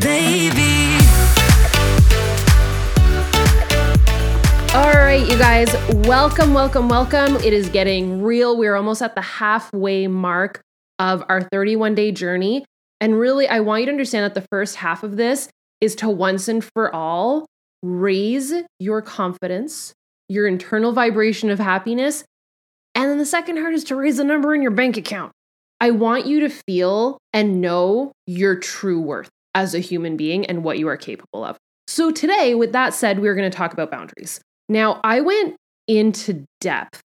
baby. All right, you guys, welcome, welcome, welcome. It is getting real. We're almost at the halfway mark of our 31 day journey. And really, I want you to understand that the first half of this is to once and for all raise your confidence, your internal vibration of happiness. And then the second part is to raise the number in your bank account. I want you to feel and know your true worth as a human being and what you are capable of. So, today, with that said, we're going to talk about boundaries. Now, I went into depth,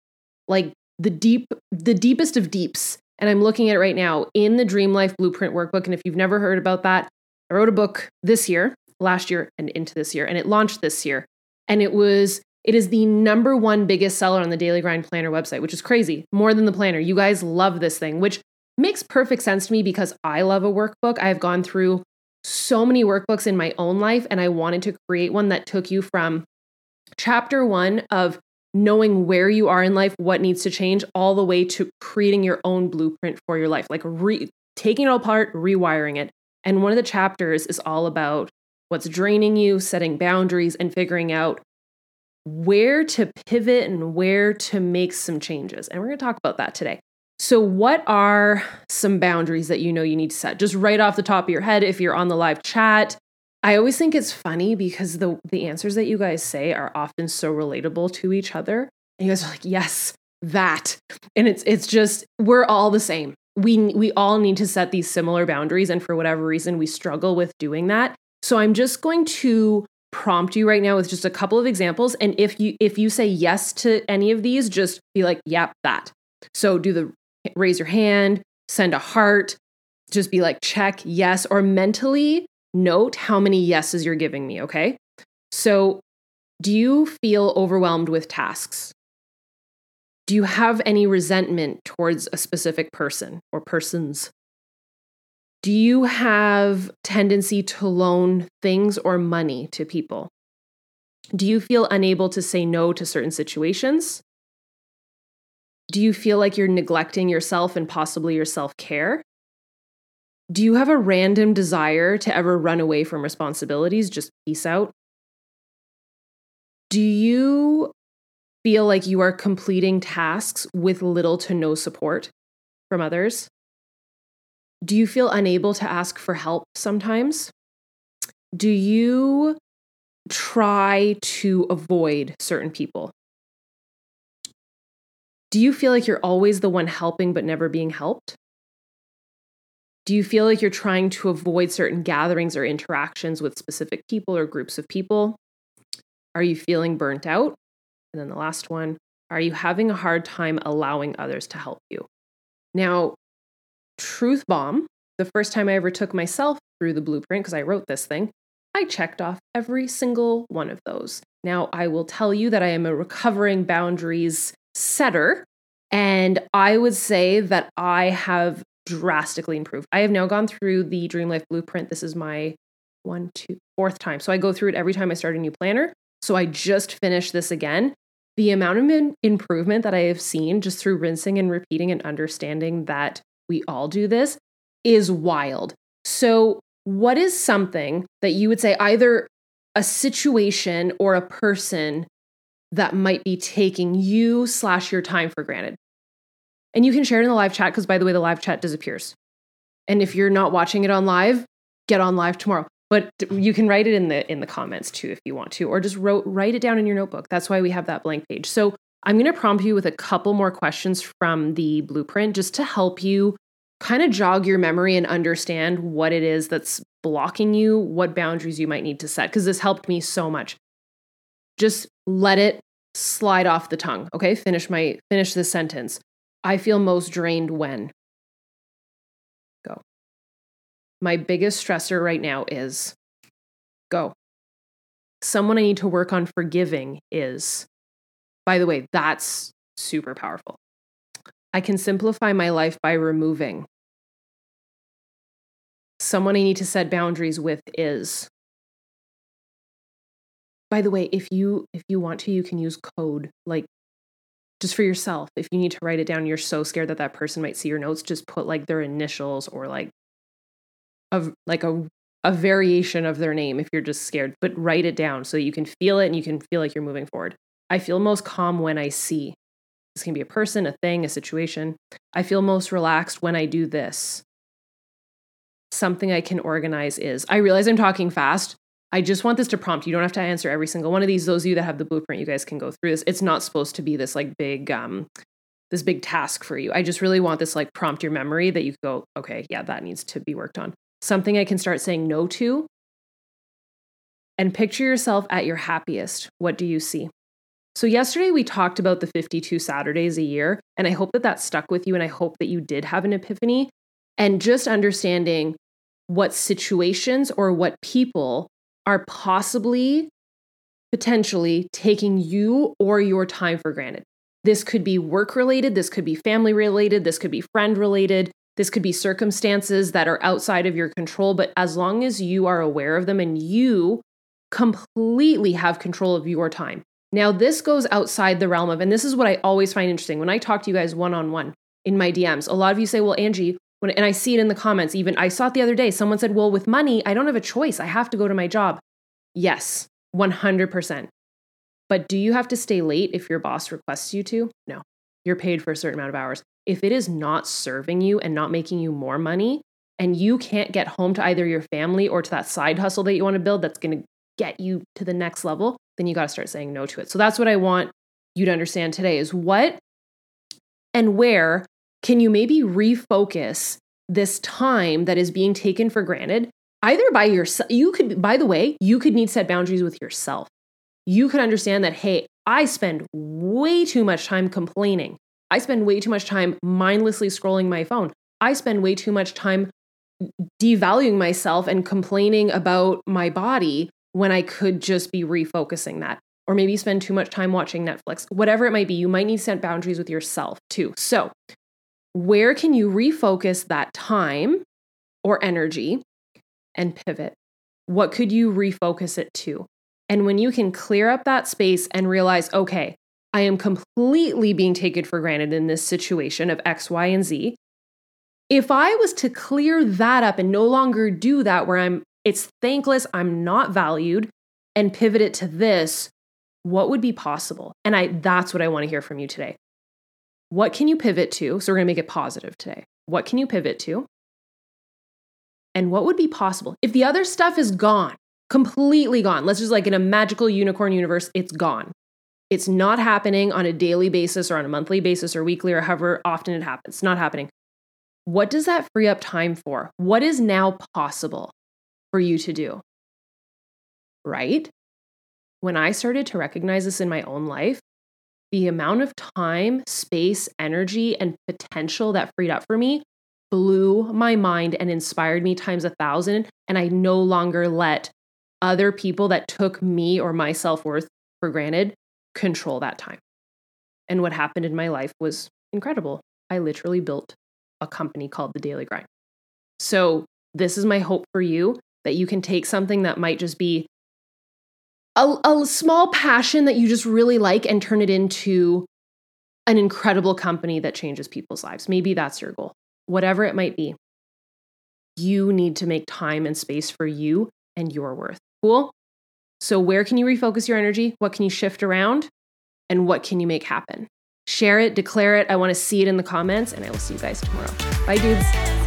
like the deep, the deepest of deeps. And I'm looking at it right now in the Dream Life Blueprint Workbook. And if you've never heard about that, I wrote a book this year, last year, and into this year, and it launched this year. And it was, it is the number one biggest seller on the Daily Grind Planner website, which is crazy, more than the planner. You guys love this thing, which makes perfect sense to me because I love a workbook. I've gone through so many workbooks in my own life, and I wanted to create one that took you from chapter one of knowing where you are in life, what needs to change, all the way to creating your own blueprint for your life, like re- taking it all apart, rewiring it. And one of the chapters is all about what's draining you, setting boundaries, and figuring out where to pivot and where to make some changes. And we're going to talk about that today. So, what are some boundaries that you know you need to set? Just right off the top of your head, if you're on the live chat, I always think it's funny because the the answers that you guys say are often so relatable to each other. And you guys are like, "Yes, that." And it's it's just we're all the same. We we all need to set these similar boundaries and for whatever reason we struggle with doing that. So I'm just going to prompt you right now with just a couple of examples and if you if you say yes to any of these, just be like, "Yep, that." So do the raise your hand, send a heart, just be like, "Check, yes," or mentally note how many yeses you're giving me, okay? So, do you feel overwhelmed with tasks? Do you have any resentment towards a specific person or persons? Do you have tendency to loan things or money to people? Do you feel unable to say no to certain situations? Do you feel like you're neglecting yourself and possibly your self care? Do you have a random desire to ever run away from responsibilities? Just peace out? Do you feel like you are completing tasks with little to no support from others? Do you feel unable to ask for help sometimes? Do you try to avoid certain people? Do you feel like you're always the one helping but never being helped? Do you feel like you're trying to avoid certain gatherings or interactions with specific people or groups of people? Are you feeling burnt out? And then the last one, are you having a hard time allowing others to help you? Now, truth bomb, the first time I ever took myself through the blueprint, because I wrote this thing, I checked off every single one of those. Now, I will tell you that I am a recovering boundaries setter. And I would say that I have drastically improved. I have now gone through the Dream Life Blueprint. This is my one, two, fourth time. So I go through it every time I start a new planner. So I just finished this again. The amount of improvement that I have seen just through rinsing and repeating and understanding that we all do this is wild. So, what is something that you would say either a situation or a person that might be taking you slash your time for granted? And you can share it in the live chat because, by the way, the live chat disappears. And if you're not watching it on live, get on live tomorrow. But you can write it in the in the comments too if you want to, or just wrote, write it down in your notebook. That's why we have that blank page. So I'm going to prompt you with a couple more questions from the blueprint just to help you kind of jog your memory and understand what it is that's blocking you, what boundaries you might need to set, because this helped me so much. Just let it slide off the tongue. Okay, finish my finish this sentence. I feel most drained when. Go. My biggest stressor right now is go. Someone I need to work on forgiving is. By the way, that's super powerful. I can simplify my life by removing. Someone I need to set boundaries with is. By the way, if you if you want to, you can use code like just for yourself. If you need to write it down, you're so scared that that person might see your notes, just put like their initials or like a like a a variation of their name if you're just scared, but write it down so you can feel it and you can feel like you're moving forward. I feel most calm when I see. This can be a person, a thing, a situation. I feel most relaxed when I do this. Something I can organize is. I realize I'm talking fast. I just want this to prompt. You don't have to answer every single one of these. Those of you that have the blueprint, you guys can go through this. It's not supposed to be this like big um this big task for you. I just really want this like prompt your memory that you go, okay, yeah, that needs to be worked on. Something I can start saying no to. And picture yourself at your happiest. What do you see? So, yesterday we talked about the 52 Saturdays a year, and I hope that that stuck with you. And I hope that you did have an epiphany and just understanding what situations or what people are possibly, potentially taking you or your time for granted. This could be work related, this could be family related, this could be friend related, this could be circumstances that are outside of your control. But as long as you are aware of them and you completely have control of your time. Now, this goes outside the realm of, and this is what I always find interesting when I talk to you guys one on one in my DMs. A lot of you say, Well, Angie, when, and I see it in the comments, even I saw it the other day. Someone said, Well, with money, I don't have a choice. I have to go to my job. Yes, 100%. But do you have to stay late if your boss requests you to? No. You're paid for a certain amount of hours. If it is not serving you and not making you more money, and you can't get home to either your family or to that side hustle that you want to build that's going to get you to the next level, then you got to start saying no to it. So that's what I want you to understand today is what and where can you maybe refocus this time that is being taken for granted either by yourself you could by the way you could need set boundaries with yourself you could understand that, hey, I spend way too much time complaining. I spend way too much time mindlessly scrolling my phone. I spend way too much time devaluing myself and complaining about my body when I could just be refocusing that. Or maybe spend too much time watching Netflix. Whatever it might be, you might need set boundaries with yourself too. So, where can you refocus that time or energy and pivot? What could you refocus it to? And when you can clear up that space and realize, okay, I am completely being taken for granted in this situation of X, Y, and Z. If I was to clear that up and no longer do that, where I'm, it's thankless, I'm not valued, and pivot it to this, what would be possible? And I, that's what I want to hear from you today. What can you pivot to? So we're going to make it positive today. What can you pivot to? And what would be possible? If the other stuff is gone, completely gone. Let's just like in a magical unicorn universe, it's gone. It's not happening on a daily basis or on a monthly basis or weekly or however often it happens. It's not happening. What does that free up time for? What is now possible for you to do? Right? When I started to recognize this in my own life, the amount of time, space, energy, and potential that freed up for me blew my mind and inspired me times a thousand. And I no longer let other people that took me or my self worth for granted control that time. And what happened in my life was incredible. I literally built a company called The Daily Grind. So, this is my hope for you that you can take something that might just be a, a small passion that you just really like and turn it into an incredible company that changes people's lives. Maybe that's your goal. Whatever it might be, you need to make time and space for you and your worth. Cool? So, where can you refocus your energy? What can you shift around? And what can you make happen? Share it, declare it. I want to see it in the comments, and I will see you guys tomorrow. Bye, dudes.